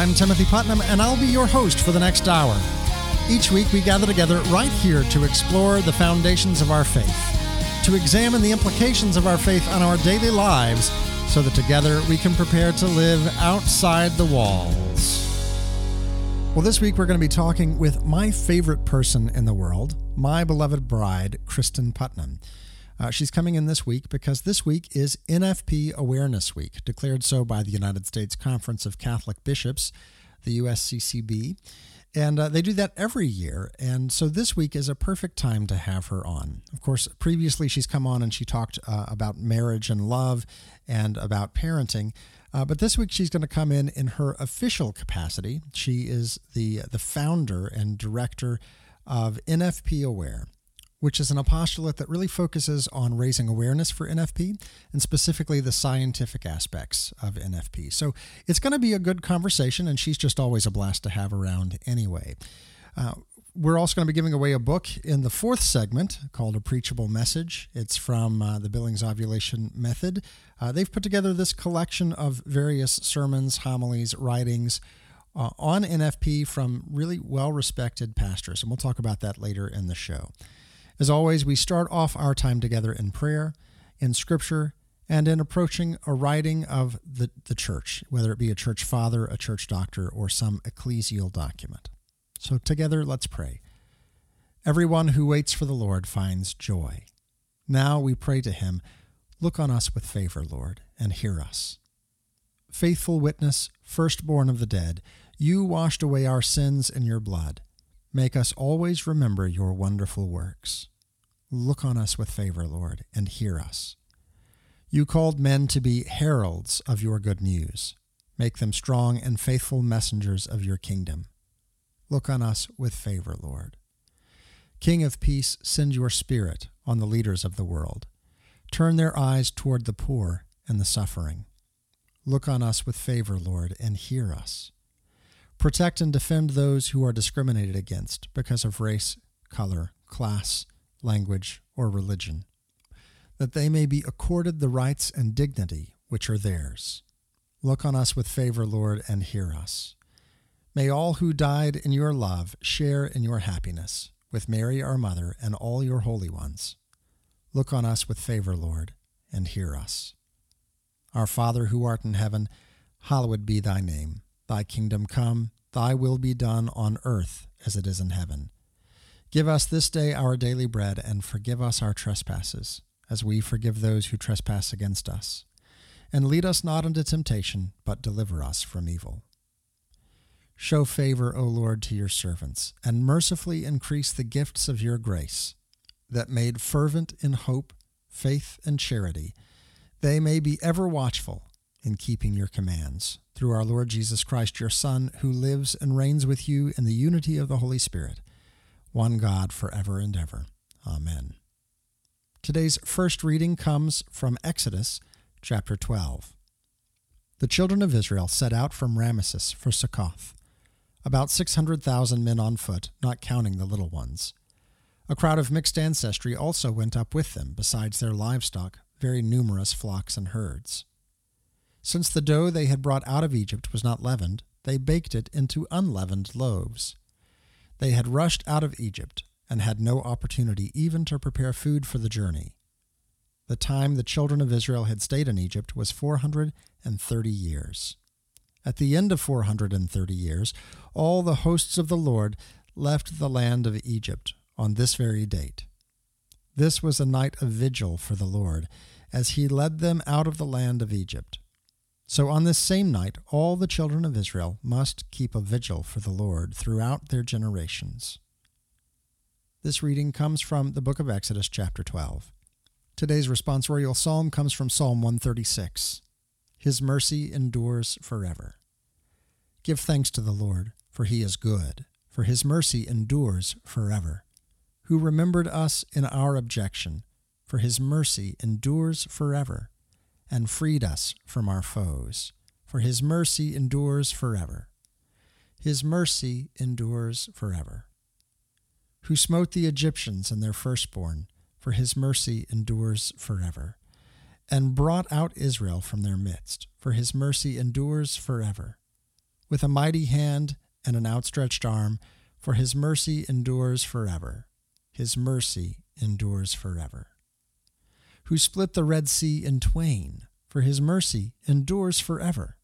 I'm Timothy Putnam, and I'll be your host for the next hour. Each week, we gather together right here to explore the foundations of our faith, to examine the implications of our faith on our daily lives, so that together we can prepare to live outside the walls. Well, this week we're going to be talking with my favorite person in the world, my beloved bride, Kristin Putnam. Uh, she's coming in this week because this week is NFP Awareness Week, declared so by the United States Conference of Catholic Bishops, the USCCB. And uh, they do that every year. And so this week is a perfect time to have her on. Of course, previously she's come on and she talked uh, about marriage and love and about parenting. Uh, but this week she's going to come in in her official capacity. She is the the founder and director of NFP Aware which is an apostolate that really focuses on raising awareness for NFP and specifically the scientific aspects of NFP. So it's going to be a good conversation, and she's just always a blast to have around anyway. Uh, we're also going to be giving away a book in the fourth segment called A Preachable Message. It's from uh, the Billings Ovulation Method. Uh, they've put together this collection of various sermons, homilies, writings uh, on NFP from really well respected pastors. And we'll talk about that later in the show. As always, we start off our time together in prayer, in scripture, and in approaching a writing of the, the church, whether it be a church father, a church doctor, or some ecclesial document. So, together, let's pray. Everyone who waits for the Lord finds joy. Now we pray to him, Look on us with favor, Lord, and hear us. Faithful witness, firstborn of the dead, you washed away our sins in your blood. Make us always remember your wonderful works. Look on us with favor, Lord, and hear us. You called men to be heralds of your good news. Make them strong and faithful messengers of your kingdom. Look on us with favor, Lord. King of peace, send your Spirit on the leaders of the world. Turn their eyes toward the poor and the suffering. Look on us with favor, Lord, and hear us. Protect and defend those who are discriminated against because of race, color, class, language, or religion, that they may be accorded the rights and dignity which are theirs. Look on us with favor, Lord, and hear us. May all who died in your love share in your happiness, with Mary our Mother and all your holy ones. Look on us with favor, Lord, and hear us. Our Father who art in heaven, hallowed be thy name. Thy kingdom come, thy will be done on earth as it is in heaven. Give us this day our daily bread, and forgive us our trespasses, as we forgive those who trespass against us. And lead us not into temptation, but deliver us from evil. Show favor, O Lord, to your servants, and mercifully increase the gifts of your grace, that made fervent in hope, faith, and charity, they may be ever watchful in keeping your commands. Through our Lord Jesus Christ, your Son, who lives and reigns with you in the unity of the Holy Spirit, one God forever and ever. Amen. Today's first reading comes from Exodus chapter 12. The children of Israel set out from Ramesses for Succoth, about 600,000 men on foot, not counting the little ones. A crowd of mixed ancestry also went up with them, besides their livestock, very numerous flocks and herds. Since the dough they had brought out of Egypt was not leavened, they baked it into unleavened loaves. They had rushed out of Egypt and had no opportunity even to prepare food for the journey. The time the children of Israel had stayed in Egypt was 430 years. At the end of 430 years, all the hosts of the Lord left the land of Egypt on this very date. This was a night of vigil for the Lord, as he led them out of the land of Egypt. So on this same night, all the children of Israel must keep a vigil for the Lord throughout their generations. This reading comes from the book of Exodus, chapter 12. Today's responsorial psalm comes from Psalm 136. His mercy endures forever. Give thanks to the Lord, for he is good, for his mercy endures forever. Who remembered us in our objection, for his mercy endures forever and freed us from our foes. For his mercy endures forever. His mercy endures forever. Who smote the Egyptians and their firstborn, for his mercy endures forever. And brought out Israel from their midst, for his mercy endures forever. with a mighty hand and an outstretched arm, for his mercy endures forever. His mercy endures forever. Who split the Red Sea in twain, for his mercy endures forever,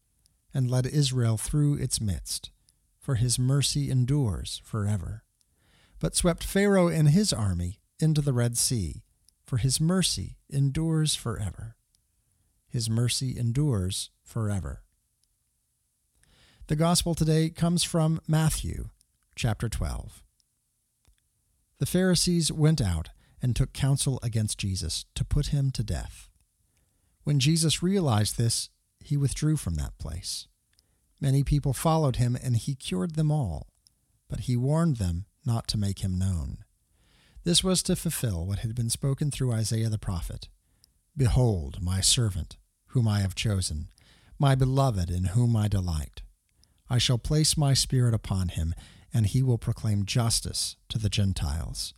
and led Israel through its midst, for his mercy endures forever. But swept Pharaoh and his army into the Red Sea, for his mercy endures forever. His mercy endures forever. The gospel today comes from Matthew chapter 12. The Pharisees went out and took counsel against Jesus to put him to death. When Jesus realized this, he withdrew from that place. Many people followed him, and he cured them all, but he warned them not to make him known. This was to fulfill what had been spoken through Isaiah the prophet Behold, my servant, whom I have chosen, my beloved, in whom I delight. I shall place my spirit upon him, and he will proclaim justice to the Gentiles.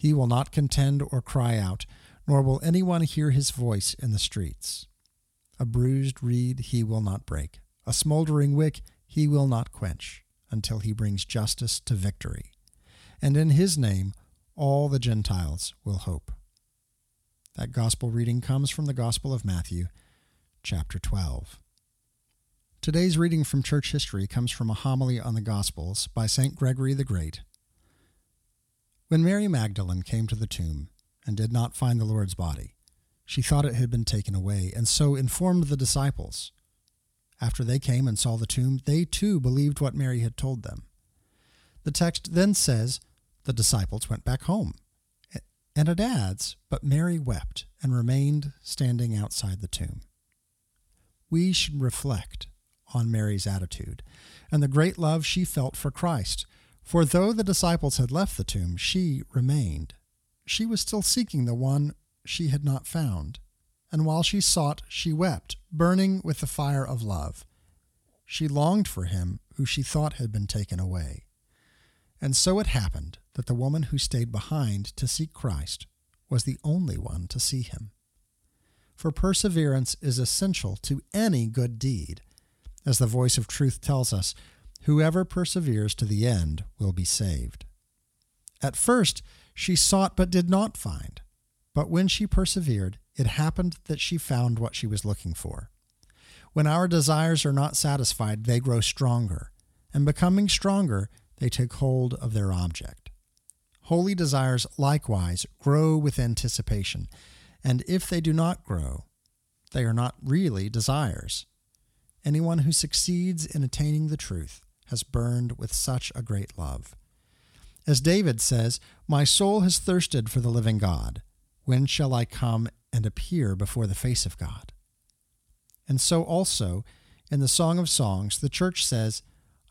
He will not contend or cry out, nor will anyone hear his voice in the streets. A bruised reed he will not break, a smoldering wick he will not quench, until he brings justice to victory. And in his name all the Gentiles will hope. That gospel reading comes from the Gospel of Matthew, chapter 12. Today's reading from church history comes from a homily on the Gospels by St. Gregory the Great. When Mary Magdalene came to the tomb and did not find the Lord's body, she thought it had been taken away, and so informed the disciples. After they came and saw the tomb, they too believed what Mary had told them. The text then says the disciples went back home. And it adds, But Mary wept and remained standing outside the tomb. We should reflect on Mary's attitude and the great love she felt for Christ. For though the disciples had left the tomb, she remained. She was still seeking the one she had not found. And while she sought, she wept, burning with the fire of love. She longed for him who she thought had been taken away. And so it happened that the woman who stayed behind to seek Christ was the only one to see him. For perseverance is essential to any good deed, as the voice of truth tells us, whoever perseveres to the end will be saved. At first, she sought but did not find. But when she persevered, it happened that she found what she was looking for. When our desires are not satisfied, they grow stronger, and becoming stronger, they take hold of their object. Holy desires likewise grow with anticipation, and if they do not grow, they are not really desires, Anyone who succeeds in attaining the truth has burned with such a great love. As David says, My soul has thirsted for the living God. When shall I come and appear before the face of God? And so also, in the Song of Songs, the church says,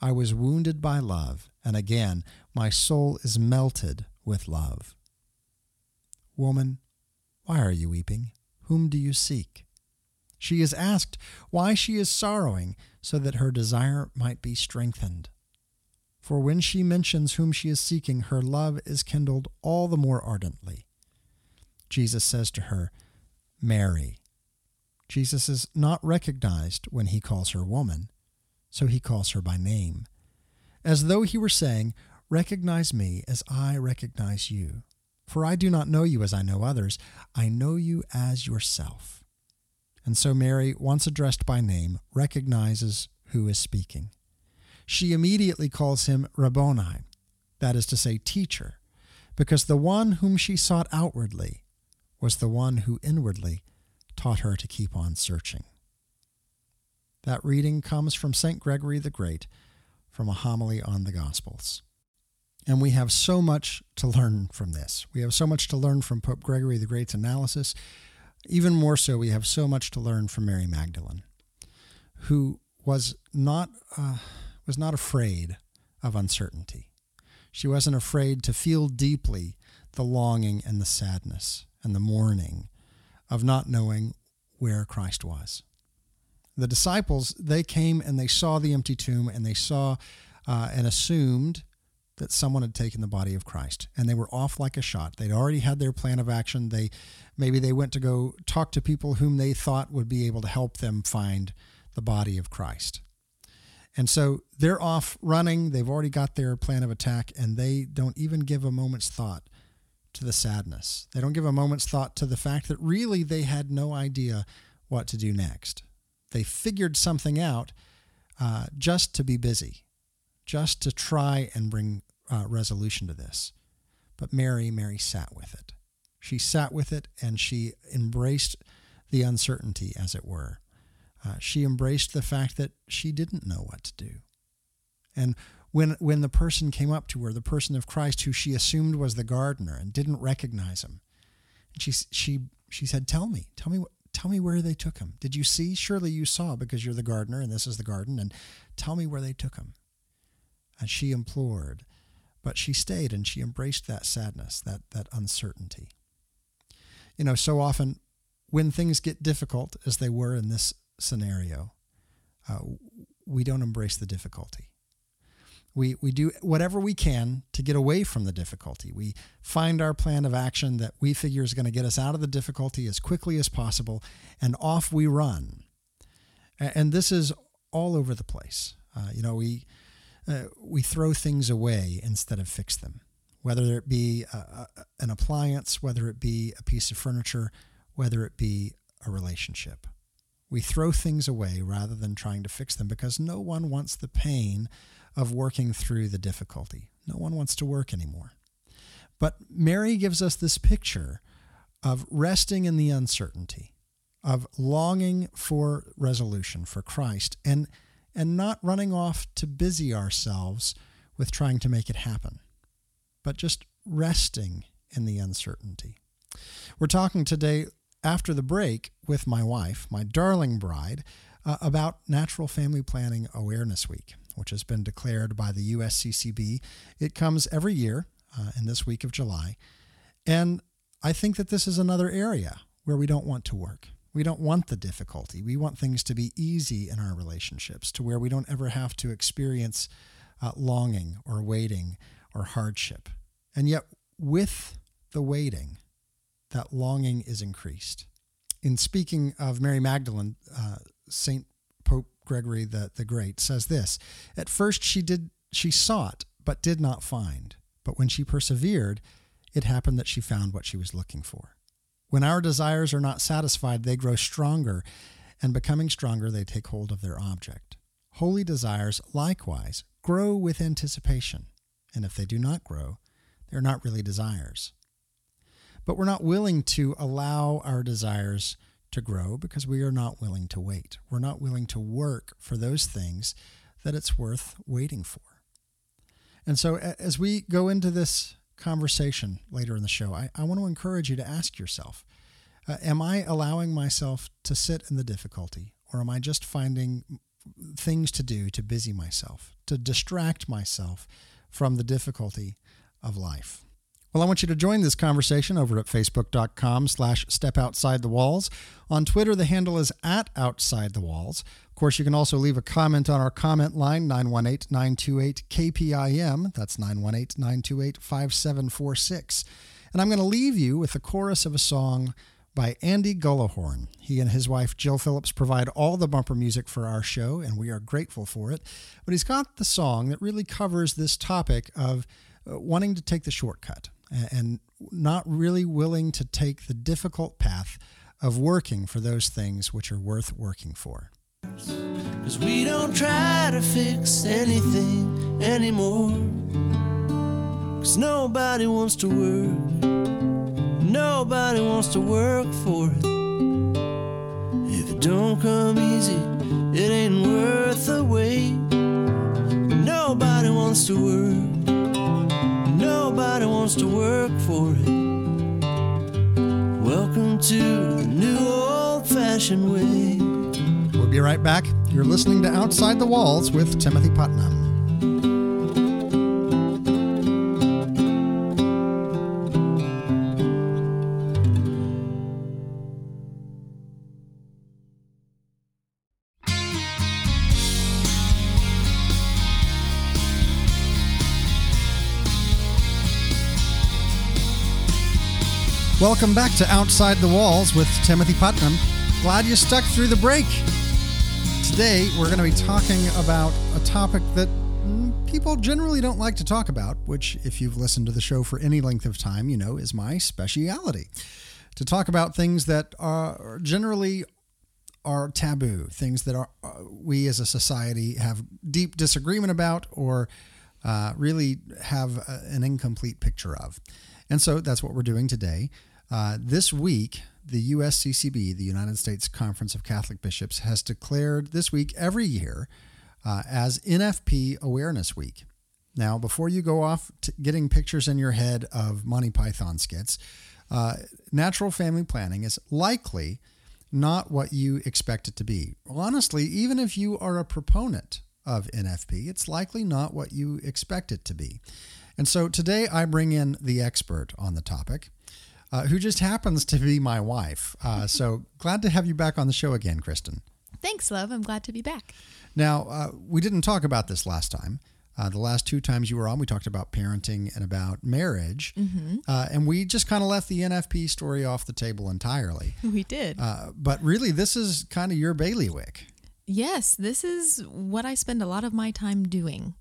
I was wounded by love, and again, my soul is melted with love. Woman, why are you weeping? Whom do you seek? She is asked why she is sorrowing, so that her desire might be strengthened. For when she mentions whom she is seeking, her love is kindled all the more ardently. Jesus says to her, Mary. Jesus is not recognized when he calls her woman, so he calls her by name, as though he were saying, Recognize me as I recognize you. For I do not know you as I know others, I know you as yourself. And so Mary, once addressed by name, recognizes who is speaking. She immediately calls him Rabboni, that is to say, teacher, because the one whom she sought outwardly was the one who inwardly taught her to keep on searching. That reading comes from St. Gregory the Great from a homily on the Gospels. And we have so much to learn from this. We have so much to learn from Pope Gregory the Great's analysis. Even more so, we have so much to learn from Mary Magdalene, who was not uh, was not afraid of uncertainty. She wasn't afraid to feel deeply the longing and the sadness and the mourning of not knowing where Christ was. The disciples, they came and they saw the empty tomb and they saw uh, and assumed that someone had taken the body of Christ and they were off like a shot. They'd already had their plan of action. They maybe they went to go talk to people whom they thought would be able to help them find the body of Christ. And so they're off running. They've already got their plan of attack, and they don't even give a moment's thought to the sadness. They don't give a moment's thought to the fact that really they had no idea what to do next. They figured something out uh, just to be busy, just to try and bring uh, resolution to this. But Mary, Mary sat with it. She sat with it and she embraced the uncertainty, as it were. Uh, she embraced the fact that she didn't know what to do. And when, when the person came up to her, the person of Christ who she assumed was the gardener and didn't recognize him, she, she, she said, Tell me, tell me, tell me where they took him. Did you see? Surely you saw because you're the gardener and this is the garden. And tell me where they took him. And she implored, but she stayed and she embraced that sadness, that, that uncertainty. You know, so often when things get difficult, as they were in this scenario, uh, we don't embrace the difficulty. We, we do whatever we can to get away from the difficulty. We find our plan of action that we figure is going to get us out of the difficulty as quickly as possible, and off we run. And this is all over the place. Uh, you know, we, uh, we throw things away instead of fix them, whether it be a, a, an appliance, whether it be a piece of furniture, whether it be a relationship. We throw things away rather than trying to fix them because no one wants the pain of working through the difficulty. No one wants to work anymore. But Mary gives us this picture of resting in the uncertainty, of longing for resolution for Christ, and, and not running off to busy ourselves with trying to make it happen, but just resting in the uncertainty. We're talking today after the break with my wife, my darling bride, uh, about Natural Family Planning Awareness Week, which has been declared by the USCCB. It comes every year uh, in this week of July. And I think that this is another area where we don't want to work. We don't want the difficulty. We want things to be easy in our relationships to where we don't ever have to experience uh, longing or waiting or hardship. And yet, with the waiting, that longing is increased. In speaking of Mary Magdalene, uh, Saint Pope Gregory the, the Great says this: At first she did she sought, but did not find. But when she persevered, it happened that she found what she was looking for. When our desires are not satisfied, they grow stronger, and becoming stronger, they take hold of their object. Holy desires, likewise, grow with anticipation, and if they do not grow, they are not really desires but we're not willing to allow our desires to grow because we are not willing to wait. We're not willing to work for those things that it's worth waiting for. And so, as we go into this conversation later in the show, I, I want to encourage you to ask yourself uh, Am I allowing myself to sit in the difficulty, or am I just finding things to do to busy myself, to distract myself from the difficulty of life? Well, I want you to join this conversation over at facebook.com slash step outside the walls. On Twitter, the handle is at outside the walls. Of course, you can also leave a comment on our comment line, 918-928-KPIM. That's 918-928-5746. And I'm going to leave you with the chorus of a song by Andy Gullahorn. He and his wife Jill Phillips provide all the bumper music for our show, and we are grateful for it. But he's got the song that really covers this topic of uh, wanting to take the shortcut and not really willing to take the difficult path of working for those things which are worth working for. Cause we don't try to fix anything anymore. Cause nobody wants to work. Nobody wants to work for it. If it don't come easy, it ain't worth the wait. Nobody wants to work. Wants to work for it. Welcome to the new old fashioned way. We'll be right back. You're listening to Outside the Walls with Timothy Putnam. Welcome back to Outside the Walls with Timothy Putnam. Glad you stuck through the break. Today, we're going to be talking about a topic that mm, people generally don't like to talk about, which, if you've listened to the show for any length of time, you know is my speciality. To talk about things that are generally are taboo, things that are uh, we as a society have deep disagreement about or uh, really have a, an incomplete picture of. And so that's what we're doing today. Uh, this week, the USCCB, the United States Conference of Catholic Bishops, has declared this week every year uh, as NFP Awareness Week. Now, before you go off getting pictures in your head of Monty Python skits, uh, natural family planning is likely not what you expect it to be. Honestly, even if you are a proponent of NFP, it's likely not what you expect it to be. And so today I bring in the expert on the topic uh, who just happens to be my wife. Uh, so glad to have you back on the show again, Kristin. Thanks, love. I'm glad to be back. Now, uh, we didn't talk about this last time. Uh, the last two times you were on, we talked about parenting and about marriage. Mm-hmm. Uh, and we just kind of left the NFP story off the table entirely. We did. Uh, but really, this is kind of your bailiwick. Yes, this is what I spend a lot of my time doing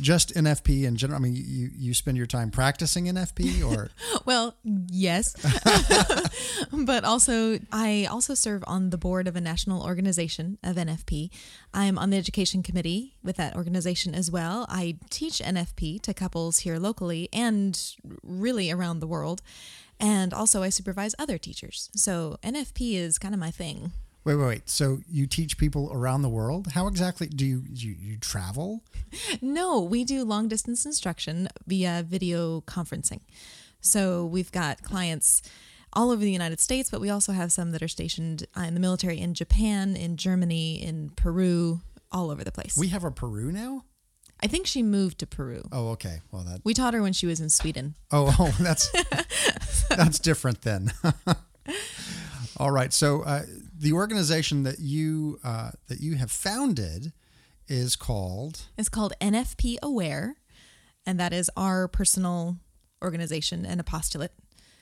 just NFP in general? I mean, you you spend your time practicing NFP, or well, yes, but also I also serve on the board of a national organization of NFP. I'm on the education committee with that organization as well. I teach NFP to couples here locally and really around the world, and also I supervise other teachers. So NFP is kind of my thing. Wait, wait, wait. So you teach people around the world? How exactly do you you, you travel? No, we do long distance instruction via video conferencing. So we've got clients all over the United States, but we also have some that are stationed uh, in the military in Japan, in Germany, in Peru, all over the place. We have a Peru now? I think she moved to Peru. Oh, okay. Well, that we taught her when she was in Sweden. Oh, oh that's that's different then. all right. So uh, the organization that you uh, that you have founded is called it's called NFP Aware, and that is our personal organization and apostolate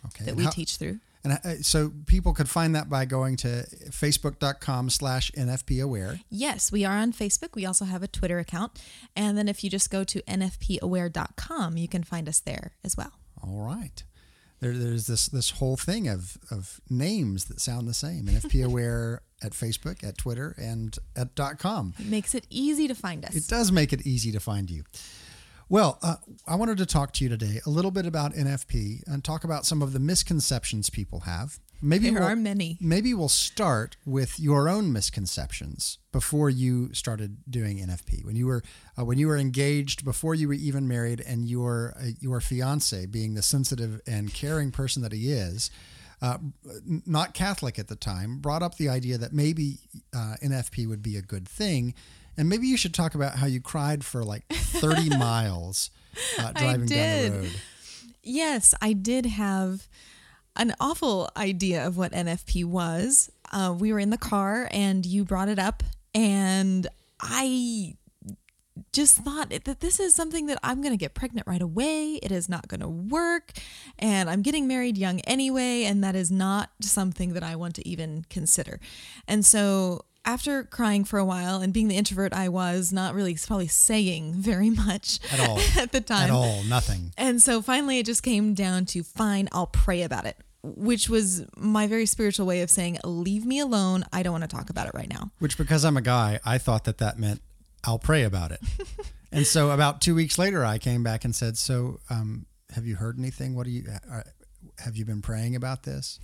okay. that and we how, teach through. And uh, so people could find that by going to facebook.com slash NFP Aware. Yes, we are on Facebook. We also have a Twitter account. And then if you just go to nfpaware.com, you can find us there as well. All right there, there's this this whole thing of of names that sound the same. NFP Aware at Facebook, at Twitter, and at dot .com. It makes it easy to find us. It does make it easy to find you. Well, uh, I wanted to talk to you today a little bit about NFP and talk about some of the misconceptions people have Maybe there we'll, are many. Maybe we'll start with your own misconceptions before you started doing NFP. When you were uh, when you were engaged, before you were even married, and your uh, your fiance, being the sensitive and caring person that he is, uh, not Catholic at the time, brought up the idea that maybe uh, NFP would be a good thing, and maybe you should talk about how you cried for like thirty miles uh, driving down the road. Yes, I did have an awful idea of what NFP was. Uh, we were in the car and you brought it up, and I just thought that this is something that I'm going to get pregnant right away. It is not going to work. And I'm getting married young anyway. And that is not something that I want to even consider. And so after crying for a while and being the introvert I was, not really probably saying very much at all at the time. At all, nothing. And so finally it just came down to fine, I'll pray about it, which was my very spiritual way of saying, leave me alone. I don't want to talk about it right now. Which, because I'm a guy, I thought that that meant I'll pray about it. and so about two weeks later, I came back and said, so um, have you heard anything? What do you, uh, have you been praying about this?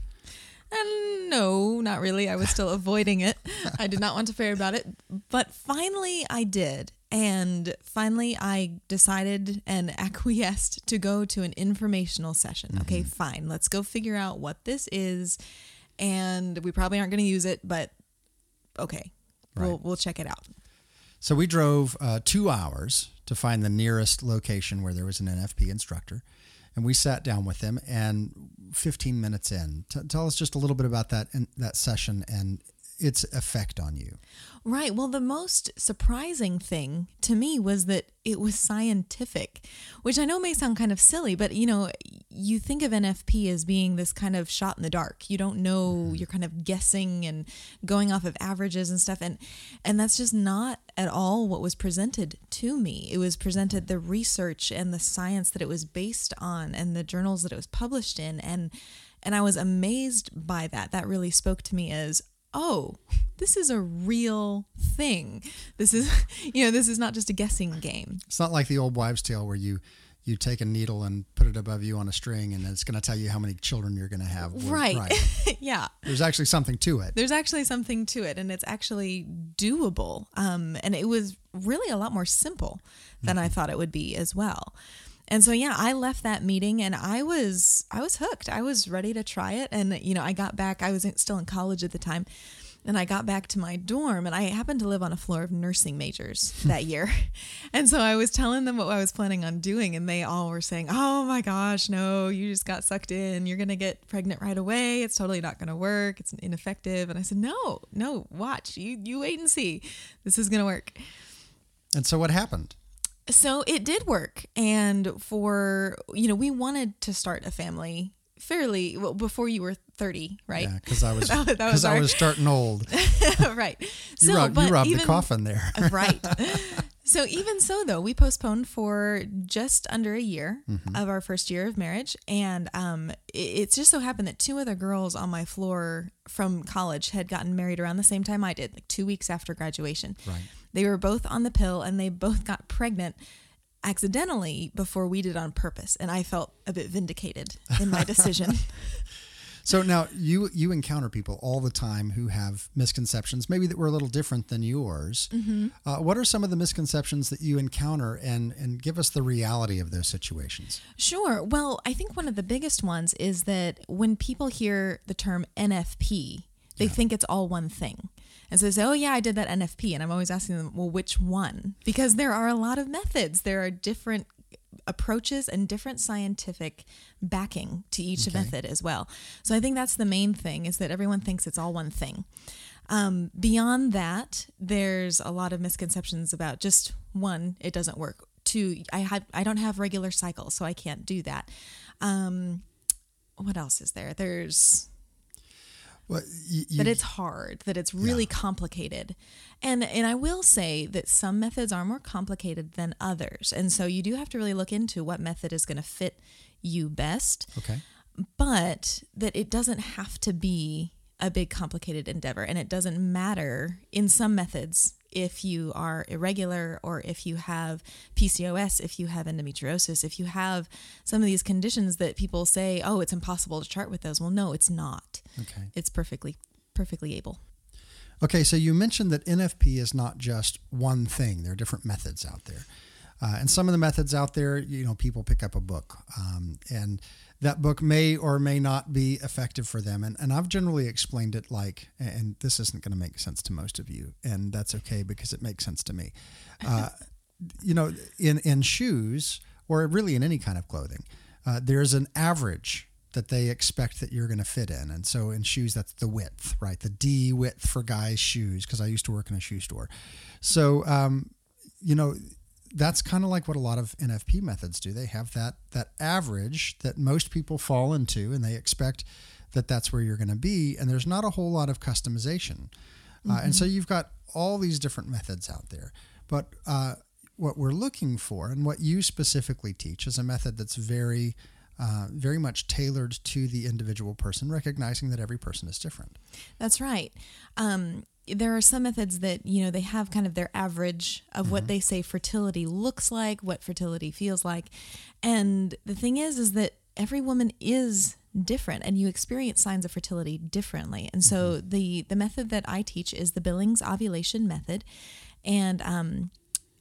And no, not really. I was still avoiding it. I did not want to pray about it. But finally, I did. And finally, I decided and acquiesced to go to an informational session. Mm-hmm. Okay, fine. Let's go figure out what this is. And we probably aren't going to use it, but okay, right. we'll, we'll check it out. So we drove uh, two hours to find the nearest location where there was an NFP instructor and we sat down with him. And 15 minutes in, t- tell us just a little bit about that that session and its effect on you. Right. Well, the most surprising thing to me was that it was scientific, which I know may sound kind of silly, but you know, you think of NFP as being this kind of shot in the dark. You don't know, mm-hmm. you're kind of guessing and going off of averages and stuff and and that's just not at all what was presented to me. It was presented the research and the science that it was based on and the journals that it was published in and and I was amazed by that. That really spoke to me as oh, this is a real thing. This is, you know, this is not just a guessing game. It's not like the old wives' tale where you you take a needle and put it above you on a string, and it's going to tell you how many children you're going to have. Right. right. yeah. There's actually something to it. There's actually something to it, and it's actually doable. Um, and it was really a lot more simple than mm-hmm. I thought it would be as well. And so yeah, I left that meeting and I was I was hooked. I was ready to try it and you know, I got back I was still in college at the time. And I got back to my dorm and I happened to live on a floor of nursing majors that year. And so I was telling them what I was planning on doing and they all were saying, "Oh my gosh, no, you just got sucked in. You're going to get pregnant right away. It's totally not going to work. It's ineffective." And I said, "No, no, watch. You you wait and see. This is going to work." And so what happened? So it did work. And for, you know, we wanted to start a family fairly well before you were 30 right? Yeah because i was because i was starting old. Right. You so robbed, you robbed even, the coffin there. Right. So even so though we postponed for just under a year mm-hmm. of our first year of marriage. And um, it, it, just so happened that two other girls on my floor from college had gotten married around the same time i did like two weeks after graduation. Right they were both on the pill and they both got pregnant accidentally before we did on purpose. And I felt a bit vindicated in my decision. so now you you encounter people all the time who have misconceptions, maybe that were a little different than yours. Mm-hmm. Uh, what are some of the misconceptions that you encounter, and and give us the reality of those situations? Sure. Well, I think one of the biggest ones is that when people hear the term NFP, they yeah. think it's all one thing. And so they say, oh, yeah, I did that NFP. And I'm always asking them, well, which one? Because there are a lot of methods, there are different approaches and different scientific backing to each okay. method as well. So I think that's the main thing is that everyone thinks it's all one thing. Um, beyond that, there's a lot of misconceptions about just one, it doesn't work. Two, I have I don't have regular cycles, so I can't do that. Um, what else is there? There's well, you, that it's hard, that it's really yeah. complicated. And and I will say that some methods are more complicated than others. And so you do have to really look into what method is going to fit you best. Okay. But that it doesn't have to be a big complicated endeavor and it doesn't matter in some methods if you are irregular or if you have PCOS, if you have endometriosis, if you have some of these conditions that people say, oh, it's impossible to chart with those. Well, no, it's not. Okay. It's perfectly, perfectly able. Okay, so you mentioned that NFP is not just one thing. There are different methods out there. Uh, and some of the methods out there, you know, people pick up a book um, and that book may or may not be effective for them. And, and I've generally explained it like, and this isn't going to make sense to most of you, and that's okay because it makes sense to me. Uh, you know, in, in shoes, or really in any kind of clothing, uh, there's an average that they expect that you're going to fit in. And so in shoes, that's the width, right? The D width for guys' shoes, because I used to work in a shoe store. So, um, you know, that's kind of like what a lot of NFP methods do. They have that that average that most people fall into, and they expect that that's where you're going to be. And there's not a whole lot of customization, mm-hmm. uh, and so mm-hmm. you've got all these different methods out there. But uh, what we're looking for, and what you specifically teach, is a method that's very uh, very much tailored to the individual person, recognizing that every person is different. That's right. Um, there are some methods that you know they have kind of their average of mm-hmm. what they say fertility looks like what fertility feels like and the thing is is that every woman is different and you experience signs of fertility differently and so mm-hmm. the the method that i teach is the billings ovulation method and um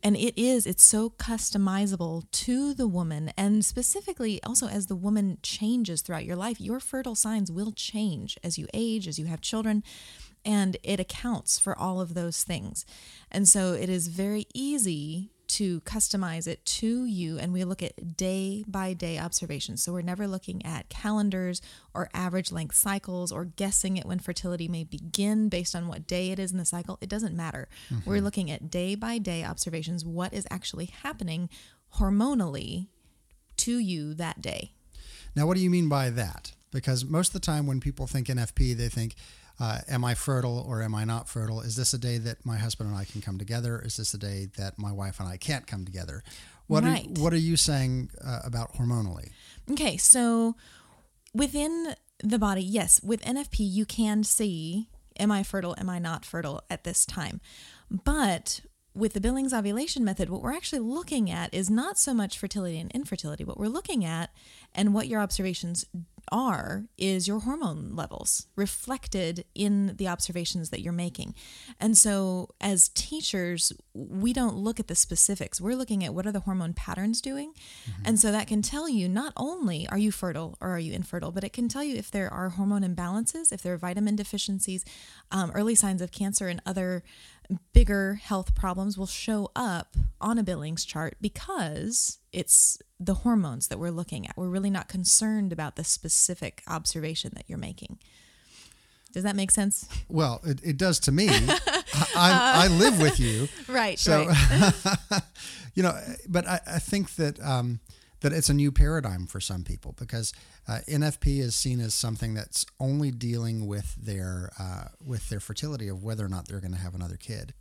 and it is it's so customizable to the woman and specifically also as the woman changes throughout your life your fertile signs will change as you age as you have children and it accounts for all of those things. And so it is very easy to customize it to you, and we look at day by day observations. So we're never looking at calendars or average length cycles or guessing at when fertility may begin based on what day it is in the cycle. It doesn't matter. We're mm-hmm. looking at day by day observations, what is actually happening hormonally to you that day. Now, what do you mean by that? Because most of the time when people think NFP, they think, uh, am I fertile or am I not fertile? Is this a day that my husband and I can come together? Is this a day that my wife and I can't come together? What, Right. are, what are you saying uh, about hormonally? Okay, so within the body, yes, with NFP, you can see am I fertile, am I not fertile at this time. But with the Billings ovulation method, what we're actually looking at is not so much fertility and infertility. What we're looking at and what your observations are is your hormone levels reflected in the observations that you're making. And so as teachers, we don't look at the specifics. We're looking at what are the hormone patterns doing. And so that can tell you not only are you fertile or are you infertile, but it can tell you if there are hormone imbalances, if there are vitamin deficiencies, um, early signs of cancer and other bigger health problems will show up on a Billings chart because it's the hormones that we're looking at. We're really not concerned about the specific observation that you're making. Does that make sense? Well, it, it does to me. I, I, live with you. Right, So, right. you know, but I, I think that um, that it's a new paradigm for some people because uh, NFP is seen as something that's only dealing with their uh, with their fertility of whether or not they're going to have another kid.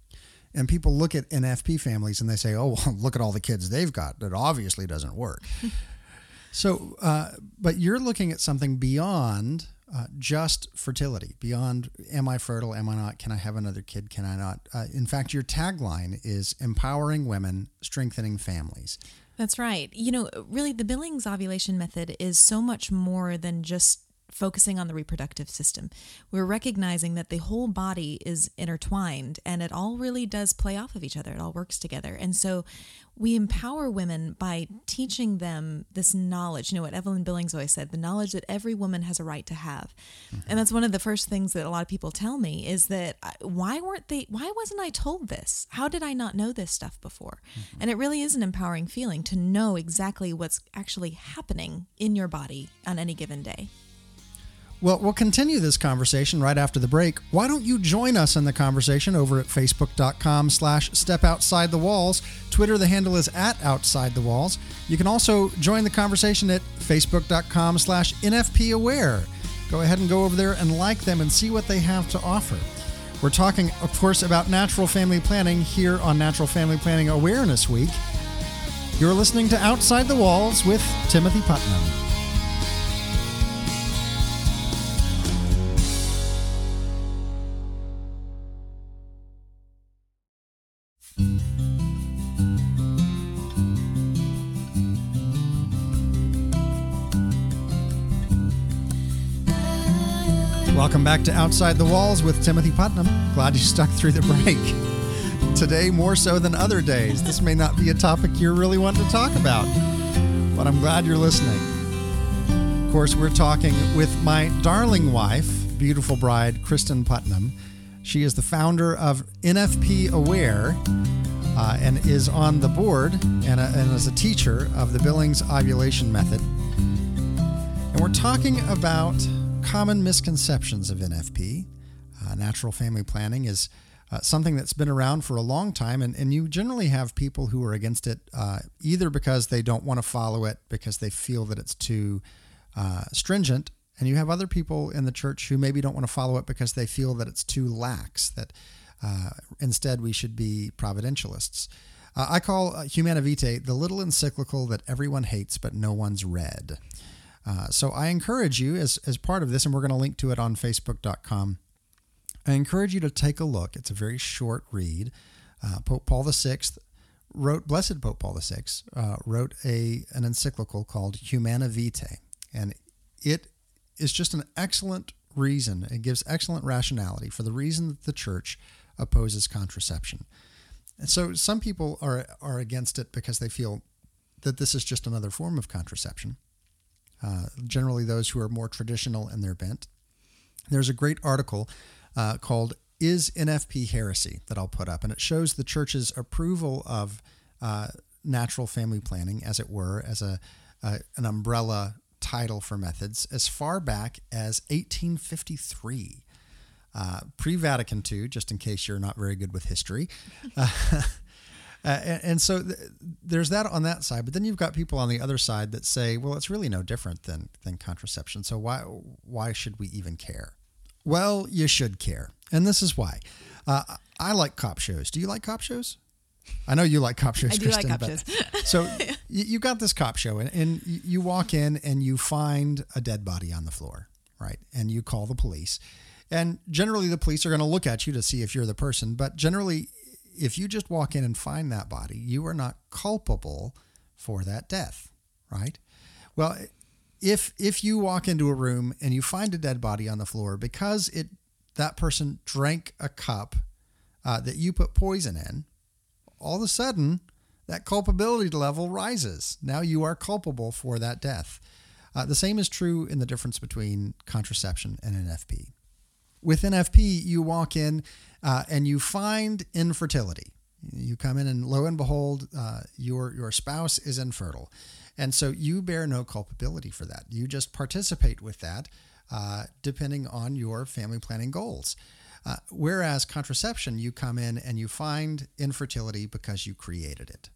And people look at NFP families and they say, "Oh, well, look at all the kids they've got. That obviously doesn't work." so, uh, but you're looking at something beyond uh, just fertility, beyond am I fertile? Am I not? Can I have another kid? Can I not? Uh, in fact, your tagline is empowering women, strengthening families. That's right. You know, really, the Billings ovulation method is so much more than just focusing on the reproductive system. We're recognizing that the whole body is intertwined and it all really does play off of each other. It all works together. And so we empower women by teaching them this knowledge. You know what Evelyn Billings always said the knowledge that every woman has a right to have. And that's one of the first things that a lot of people tell me is that uh, why weren't they, why wasn't I told this? How did I not know this stuff before? Mm-hmm. And it really is an empowering feeling to know exactly what's actually happening in your body on any given day. Well, we'll continue this conversation right after the break. Why don't you join us in the conversation over at facebook.com slash step outside the walls. Twitter, the handle is at outside the walls. You can also join the conversation at facebook.com slash NFP aware. Go ahead and go over there and like them and see what they have to offer. We're talking, of course, about natural family planning here on Natural Family Planning Awareness Week. You're listening to Outside the Walls with Timothy Putnam. Welcome back to Outside the Walls with Timothy Putnam. Glad you stuck through the break. Today, more so than other days, this may not be a topic you're really wanting to talk about, but I'm glad you're listening. Of course, we're talking with my darling wife, beautiful bride, Kristin Putnam. She is the founder of NFP Aware uh, and is on the board and, a, and is a teacher of the Billings ovulation method. And we're talking about common misconceptions of NFP. Uh, natural family planning is uh, something that's been around for a long time, and, and you generally have people who are against it uh, either because they don't want to follow it because they feel that it's too uh, stringent, and you have other people in the church who maybe don't want to follow it because they feel that it's too lax, that uh, instead we should be providentialists. Uh, I call Humanae Vitae the little encyclical that everyone hates but no one's read. Uh, so I encourage you, as, as part of this, and we're going to link to it on facebook.com, I encourage you to take a look. It's a very short read. Uh, Pope Paul VI wrote, Blessed Pope Paul VI uh, wrote a, an encyclical called Humanae Vitae. And it is just an excellent reason, it gives excellent rationality for the reason that the church opposes contraception. And so some people are, are against it because they feel that this is just another form of contraception uh, generally those who are more traditional in their bent. There's a great article uh, called Is NFP Heresy that I'll put up, and it shows the church's approval of uh, natural family planning, as it were, as a, an umbrella title for methods, as far back as 1853. Uh, Pre Vatican II, just in case you're not very good with history. Uh, and, and, so th- there's that on that side, but then you've got people on the other side that say, well, it's really no different than, than contraception. So why, why should we even care? Well, you should care. And this is why. Uh, I like cop shows. Do you like cop shows? I know you like cop shows, I do Kristin. like cop shows. so you, you got this cop show, and, and you walk in and you find a dead body on the floor, right? And you call the police. And generally, the police are going to look at you to see if you're the person. But generally, if you just walk in and find that body, you are not culpable for that death, right? Well, if if you walk into a room and you find a dead body on the floor because it that person drank a cup uh, that you put poison in, all of a sudden that culpability level rises. Now you are culpable for that death. Uh, the same is true in the difference between contraception and NFP. With NFP, you walk in uh, and you find infertility. You come in and lo and behold, uh, your your spouse is infertile, and so you bear no culpability for that. You just participate with that, uh, depending on your family planning goals. Uh, whereas contraception, you come in and you find infertility because you created it.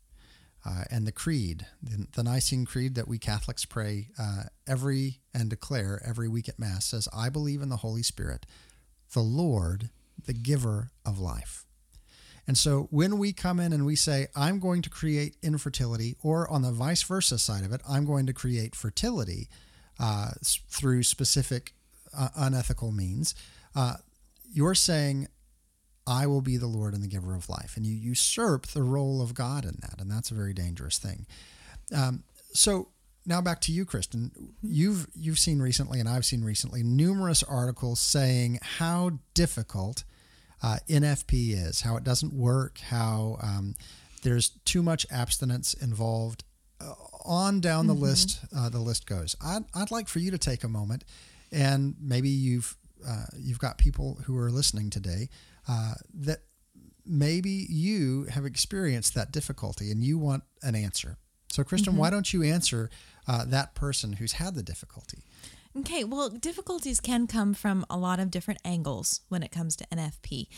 Uh, and the creed, the, the, Nicene Creed that we Catholics pray uh, every and declare every week at Mass says, I believe in the Holy Spirit, the Lord, the giver of life. And so when we come in and we say, I'm going to create infertility, or on the vice versa side of it, I'm going to create fertility uh, through specific uh, unethical means, uh, you're saying, I will be the Lord and the giver of life. And you usurp the role of God in that. And that's a very dangerous thing. Um, so now back to you, Kristin. You've you've seen recently, and I've seen recently, numerous articles saying how difficult uh, NFP is, how it doesn't work, how um, there's too much abstinence involved. Uh, on down the mm-hmm. list, uh, the list goes. I'd, I'd like for you to take a moment, and maybe you've uh, you've got people who are listening today uh, that maybe you have experienced that difficulty and you want an answer. So, Kristin, mm-hmm. why don't you answer uh, that person who's had the difficulty? Okay, well, difficulties can come from a lot of different angles when it comes to NFP.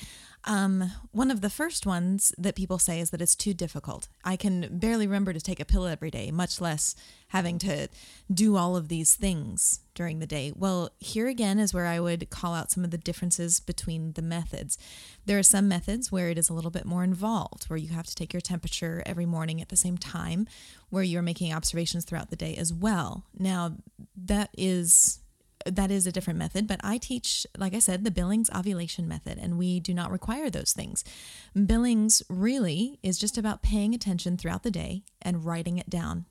Um, one of the first ones that people say is that it's too difficult. I can barely remember to take a pill every day, much less having to do all of these things during the day. Well, here again is where I would call out some of the differences between the methods. There are some methods where it is a little bit more involved, where you have to take your temperature every morning at the same time, where you're making observations throughout the day as well. Now, that is that is a different method, but I teach, like I said, the Billings ovulation method, and we do not require those things. Billings really is just about paying attention throughout the day and writing it down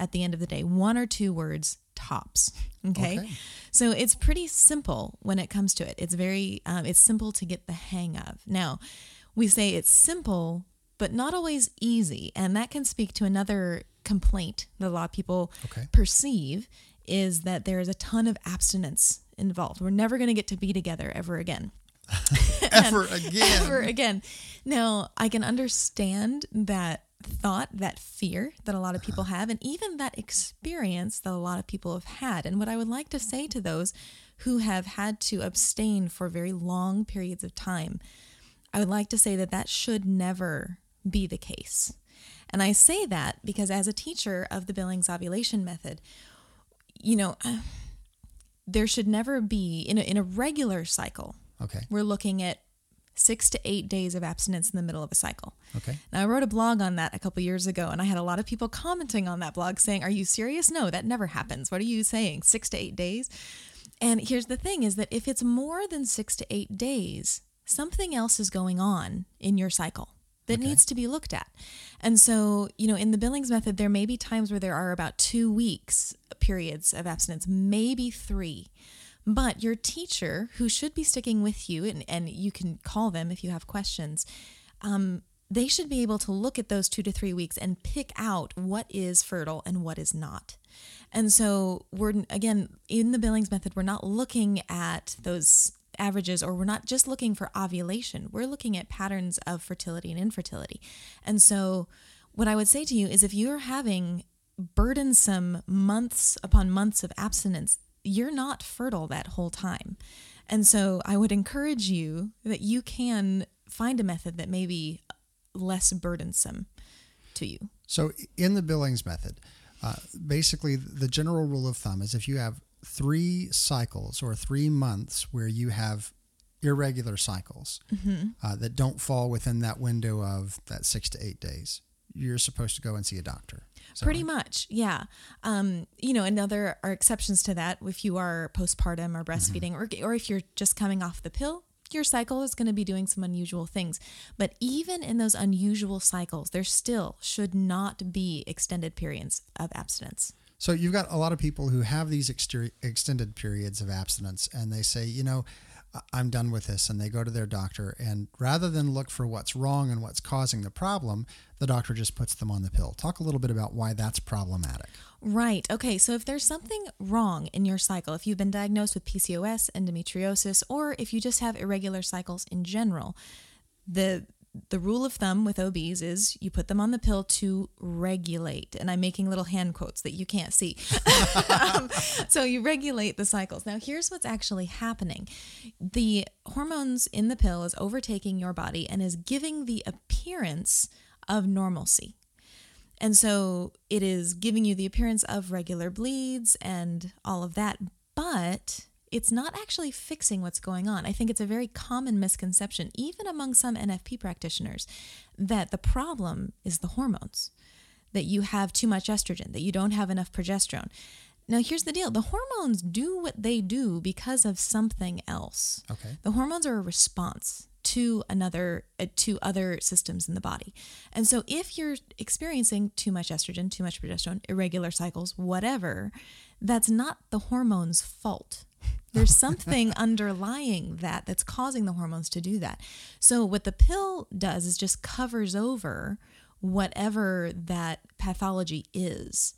at the end of the day, one or two words tops. Okay? okay. So it's pretty simple when it comes to it. It's very, um, it's simple to get the hang of. Now, we say it's simple, but not always easy. And that can speak to another complaint that a lot of people okay. perceive is that there is a ton of abstinence involved. We're never going to get to be together ever again. ever again. Ever again. Now, I can understand that thought, that fear that a lot of uh-huh. people have, and even that experience that a lot of people have had. And what I would like to say to those who have had to abstain for very long periods of time, I would like to say that that should never be the case. And I say that because as a teacher of the Billings ovulation method, you know, uh, there should never be in a, in a regular cycle. Okay. We're looking at six to eight days of abstinence in the middle of a cycle. Okay. Now I wrote a blog on that a couple years ago, and I had a lot of people commenting on that blog saying, "Are you serious? No, that never happens. What are you saying? Six to eight days?" And here's the thing: is that if it's more than six to eight days, something else is going on in your cycle that okay. needs to be looked at. And so, you know, in the Billings method, there may be times where there are about two weeks periods of abstinence, maybe three. But your teacher, who should be sticking with you, and, and you can call them if you have questions, um, they should be able to look at those two to three weeks and pick out what is fertile and what is not. And so, we're again, in the Billings method, we're not looking at those averages or we're not just looking for ovulation we're looking at patterns of fertility and infertility and so what I would say to you is if you're having burdensome months upon months of abstinence, you're not fertile that whole time. And so I would encourage you that you can find a method that may be less burdensome to you. So, in the Billings method, uh, basically the general rule of thumb is if you have three cycles or three months where you have irregular cycles Mm-hmm. uh, that don't fall within that window of that six to eight days, you're supposed to go and see a doctor. Pretty much, yeah. Um, you know, and now there are exceptions to that. If you are postpartum or breastfeeding, or or if you're just coming off the pill, your cycle is going to be doing some unusual things. But even in those unusual cycles, there still should not be extended periods of abstinence. So you've got a lot of people who have these exter- extended periods of abstinence, and they say, you know, I'm done with this, and they go to their doctor, and rather than look for what's wrong and what's causing the problem, the doctor just puts them on the pill. Talk a little bit about why that's problematic. Right. Okay. So if there's something wrong in your cycle, if you've been diagnosed with PCOS, endometriosis, or if you just have irregular cycles in general, the the rule of thumb with OBs is you put them on the pill to regulate. And I'm making little hand quotes that you can't see. um, so you regulate the cycles. Now, here's what's actually happening the hormones in the pill is overtaking your body and is giving the appearance of normalcy. And so it is giving you the appearance of regular bleeds and all of that, but it's not actually fixing what's going on. I think it's a very common misconception, even among some NFP practitioners, that the problem is the hormones, that you have too much estrogen, that you don't have enough progesterone. Now, here's the deal the hormones do what they do because of something else. Okay. The hormones are a response to another uh, to other systems in the body. And so if you're experiencing too much estrogen, too much progesterone, irregular cycles, whatever, that's not the hormones' fault. There's something underlying that that's causing the hormones to do that. So what the pill does is just covers over whatever that pathology is.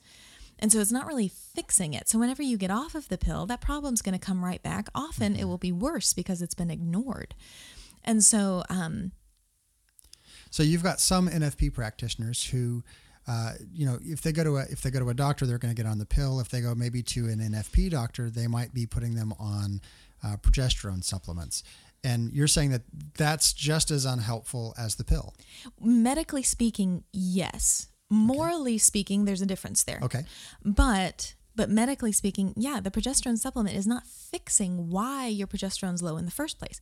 And so it's not really fixing it. So whenever you get off of the pill, that problem's going to come right back. Often it will be worse because it's been ignored. And so, um, So you've got some NFP practitioners who, uh, you know, if they go to a if they go to a doctor, they're going to get on the pill. If they go maybe to an NFP doctor, they might be putting them on uh, progesterone supplements. And you're saying that that's just as unhelpful as the pill. medically speaking, yes. Morally speaking, there's a difference there. Okay. But but medically speaking, yeah, the progesterone supplement is not fixing why your progesterone's low in the first place.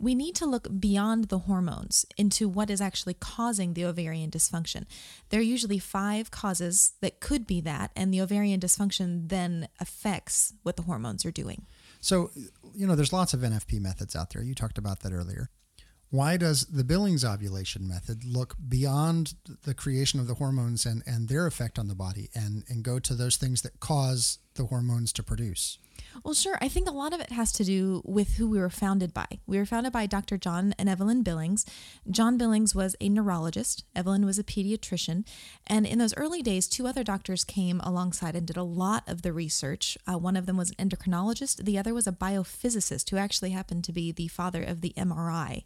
We need to look beyond the hormones into what is actually causing the ovarian dysfunction. There are usually five causes that could be that, and the ovarian dysfunction then affects what the hormones are doing. So, you know, there's lots of NFP methods out there. You talked about that earlier. Why does the Billings ovulation method look beyond the creation of the hormones and, and their effect on the body and, and go to those things that cause the hormones to produce? Well, sure. I think a lot of it has to do with who we were founded by. We were founded by Dr. John and Evelyn Billings. John Billings was a neurologist, Evelyn was a pediatrician. And in those early days, two other doctors came alongside and did a lot of the research. Uh, one of them was an endocrinologist, the other was a biophysicist who actually happened to be the father of the MRI.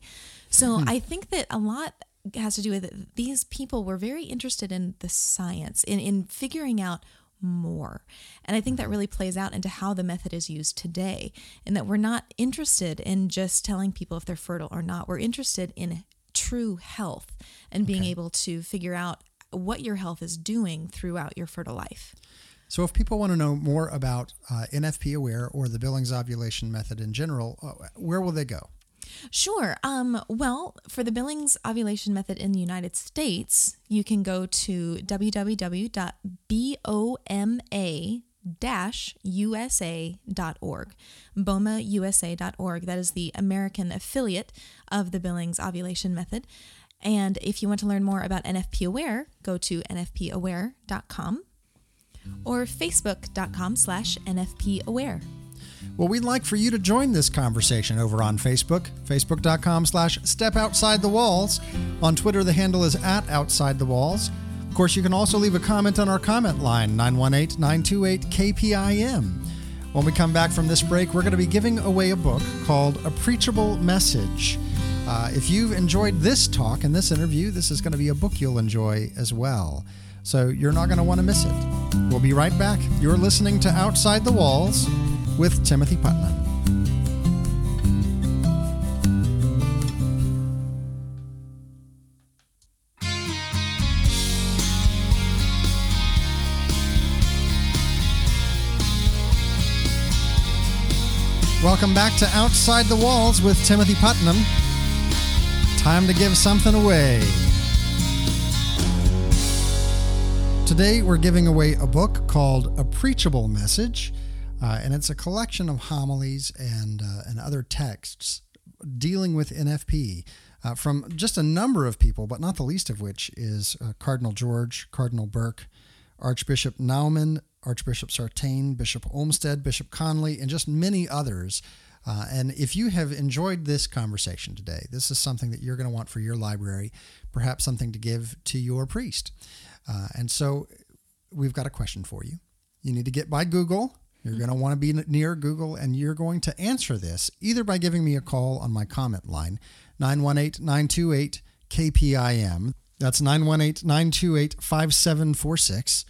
So I think that a lot has to do with it. these people were very interested in the science, in, in figuring out more. And I think that really plays out into how the method is used today, in that we're not interested in just telling people if they're fertile or not. We're interested in true health and being able to figure out what your health is doing throughout your fertile life. So, if people want to know more about uh, NFP Aware or the Billings ovulation method in general, uh, where will they go? Sure. Um, well, for the Billings ovulation method in the United States, you can go to www.boma-usa.org. BOMAUSA.org. That is the American affiliate of the Billings ovulation method. And if you want to learn more about NFP Aware, go to nfpaware.com or facebook.com slash nfpaware. Well, we'd like for you to join this conversation over on Facebook, facebook.com slash step outside the walls. On Twitter, the handle is at outside the walls. Of course, you can also leave a comment on our comment line, 918 928 KPIM. When we come back from this break, we're going to be giving away a book called A Preachable Message. Uh, if you've enjoyed this talk and this interview, this is going to be a book you'll enjoy as well. So you're not going to want to miss it. We'll be right back. You're listening to Outside the Walls with Timothy Putnam. Welcome back to Outside the Walls with Timothy Putnam. Time to give something away. Today we're giving away a book called A Preachable Message, uh, and it's a collection of homilies and uh, and other texts dealing with NFP uh, from just a number of people, but not the least of which is uh, Cardinal George, Cardinal Burke, Archbishop Naumann, Archbishop Sartain, Bishop Olmsted, Bishop Conley, and just many others. Uh, and if you have enjoyed this conversation today, this is something that you're going to want for your library, perhaps something to give to your priest. Uh, and so we've got a question for you. You need to get by Google. You're going to want to be near Google, and you're going to answer this either by giving me a call on my comment line, 918 928 KPIM. That's 918 928 5746.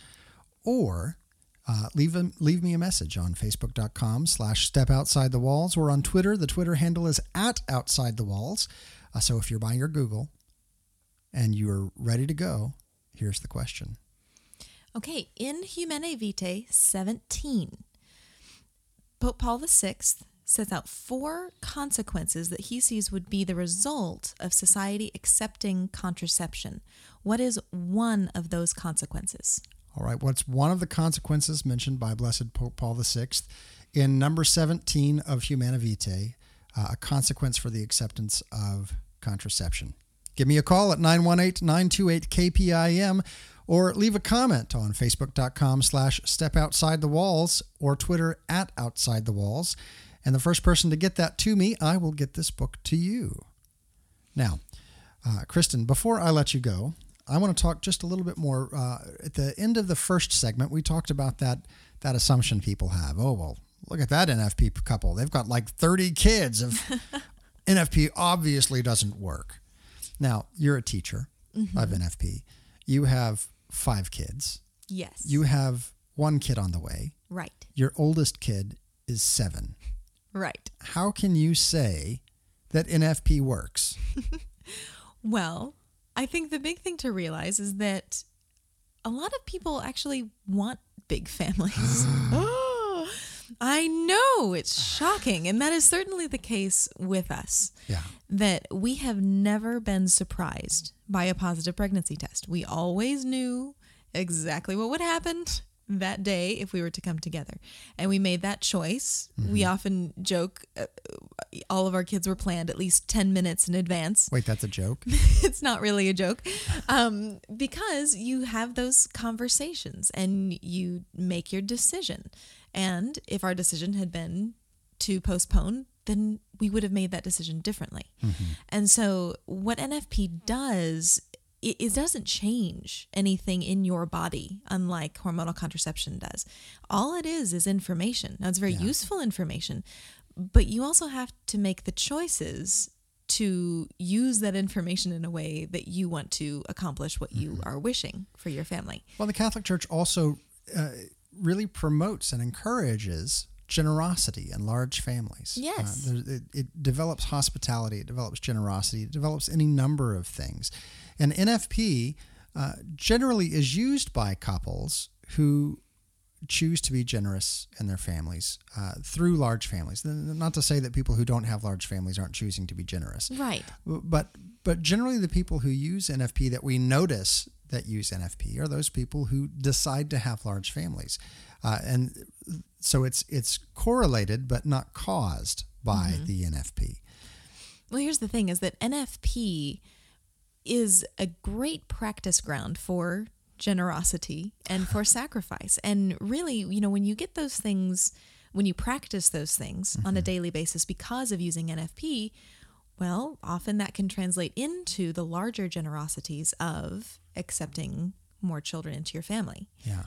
Or uh, leave, a, leave me a message on facebook.com slash step outside the walls or on Twitter. The Twitter handle is at outside the walls. Uh, so if you're buying your Google and you're ready to go, here's the question. Okay, in Vitae 17, Pope Paul VI sets out four consequences that he sees would be the result of society accepting contraception. What is one of those consequences? All right, what's one of the consequences mentioned by Blessed Pope Paul VI in number 17 of Humanae Vitae, uh, a consequence for the acceptance of contraception? Give me a call at 918-928-KPIM or leave a comment on facebook.com slash step outside the walls or Twitter at outside the walls. And the first person to get that to me, I will get this book to you. Now, uh, Kristin, before I let you go, I want to talk just a little bit more. Uh, at the end of the first segment, we talked about that that assumption people have. Oh well, look at that NFP couple. They've got like 30 kids. Of NFP obviously doesn't work. Now you're a teacher mm-hmm. of NFP. You have five kids. Yes. You have one kid on the way. Right. Your oldest kid is seven. Right. How can you say that NFP works? well, I think the big thing to realize is that a lot of people actually want big families. I know it's shocking. And that is certainly the case with us. Yeah. That we have never been surprised by a positive pregnancy test. We always knew exactly what would happen that day if we were to come together. And we made that choice. Mm-hmm. We often joke uh, all of our kids were planned at least 10 minutes in advance. Wait, that's a joke? it's not really a joke. Um, because you have those conversations and you make your decision. And if our decision had been to postpone, then we would have made that decision differently. Mm-hmm. And so, what NFP does it, it doesn't change anything in your body, unlike hormonal contraception does. All it is is information. Now, it's very yeah. useful information, but you also have to make the choices to use that information in a way that you want to accomplish what you mm-hmm. are wishing for your family. Well, the Catholic Church also uh, really promotes and encourages generosity and large families. Yes. Uh, it, it, develops hospitality, it develops generosity, it develops any number of things. And NFP uh, generally is used by couples who choose to be generous in their families uh, through large families. Not to say that people who don't have large families aren't choosing to be generous. Right. But but generally the people who use NFP that we notice that use NFP are those people who decide to have large families. Uh, and so it's it's correlated but not caused by mm-hmm. the NFP. Well, here's the thing is that NFP is a great practice ground for generosity and for sacrifice. And really, you know, when you get those things, when you practice those things mm-hmm. on a mm-hmm. daily basis because of using NFP, well, often that can translate into the larger generosities of accepting more children into your family. Yeah.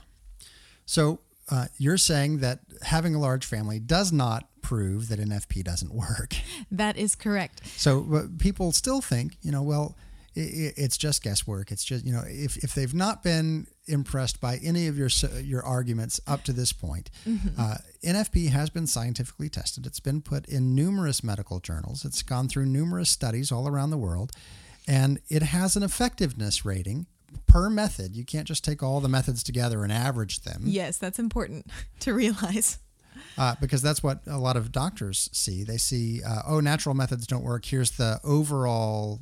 So uh, you're saying that having a large family does not prove that NFP doesn't work. That is correct. So but people still think, you know, well, i i- it's just guesswork. It's just, you know, if, if they've not been impressed by any of your your arguments up to this point, uh, NFP has been scientifically tested. It's been put in numerous medical journals. It's gone through numerous studies all around the world, and it has an effectiveness rating per method. You can't just take all the methods together and average them Yes, that's important to realize. Uh, because that's what a lot of doctors see. They see, uh, oh, natural methods don't work. Here's the overall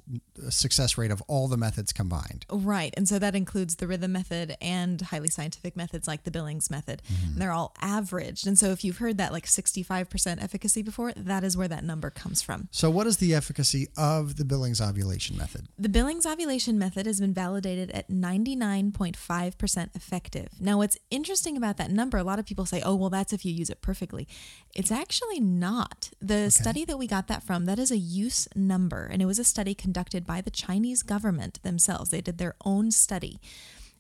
success rate of all the methods combined. Right. And so that includes the rhythm method and highly scientific methods like the Billings method. And they're all averaged. And so if you've heard that like 65% efficacy before, that is where that number comes from. So, what is the efficacy of the Billings ovulation method? The Billings ovulation method has been validated at 99.5% effective. Now, what's interesting about that number, a lot of people say, oh, well, that's if you use it perfectly. It's actually not. The study that we got that from, that is a use number, and it was a study conducted by the Chinese government themselves. They did their own study.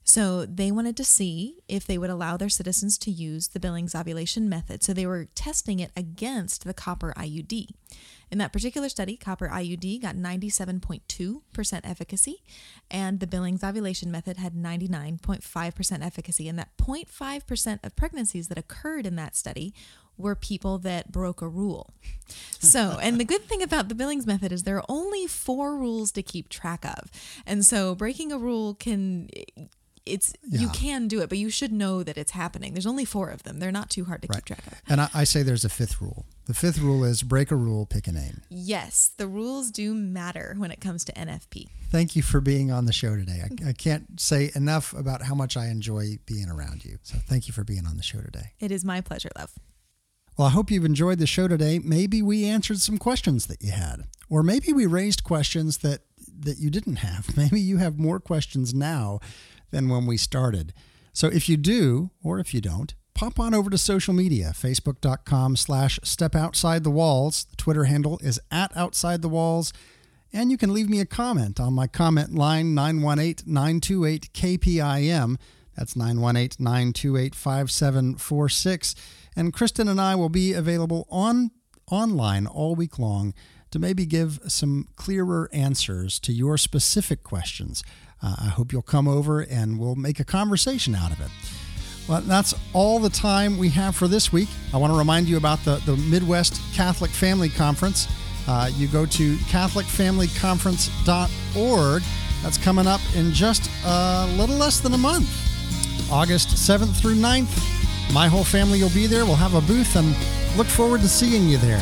So they wanted to see if they would allow their citizens to use the Billings ovulation method. So they were testing it against the copper IUD. In that particular study, copper IUD got 97.2% efficacy, and the Billings ovulation method had 99.5% efficacy. And that 0.5% of pregnancies that occurred in that study were people that broke a rule. So, and the good thing about the Billings method is there are only four rules to keep track of. And so breaking a rule can it's you can do it, but you should know that it's happening. There's only four of them. They're not too hard to keep track of. And I, I say there's a fifth rule. The fifth rule is break a rule, pick a name. Yes, the rules do matter when it comes to NFP. Thank you for being on the show today. I, I can't say enough about how much I enjoy being around you. So, thank you for being on the show today. It is my pleasure, love. Well, I hope you've enjoyed the show today. Maybe we answered some questions that you had, or maybe we raised questions that that you didn't have. Maybe you have more questions now than when we started. So if you do, or if you don't, pop on over to social media, facebook.com slash step outside the walls. The Twitter handle is at outside the walls. And you can leave me a comment on my comment line 918 928 KPIM. That's 918 928 5746. And Kristin and I will be available on online all week long to maybe give some clearer answers to your specific questions. Uh, I hope you'll come over and we'll make a conversation out of it. Well, that's all the time we have for this week. I want to remind you about the, the Midwest Catholic Family Conference. Uh, you go to CatholicFamilyConference.org. That's coming up in just a little less than a month. August 7th through 9th. My whole family will be there. We'll have a booth and look forward to seeing you there.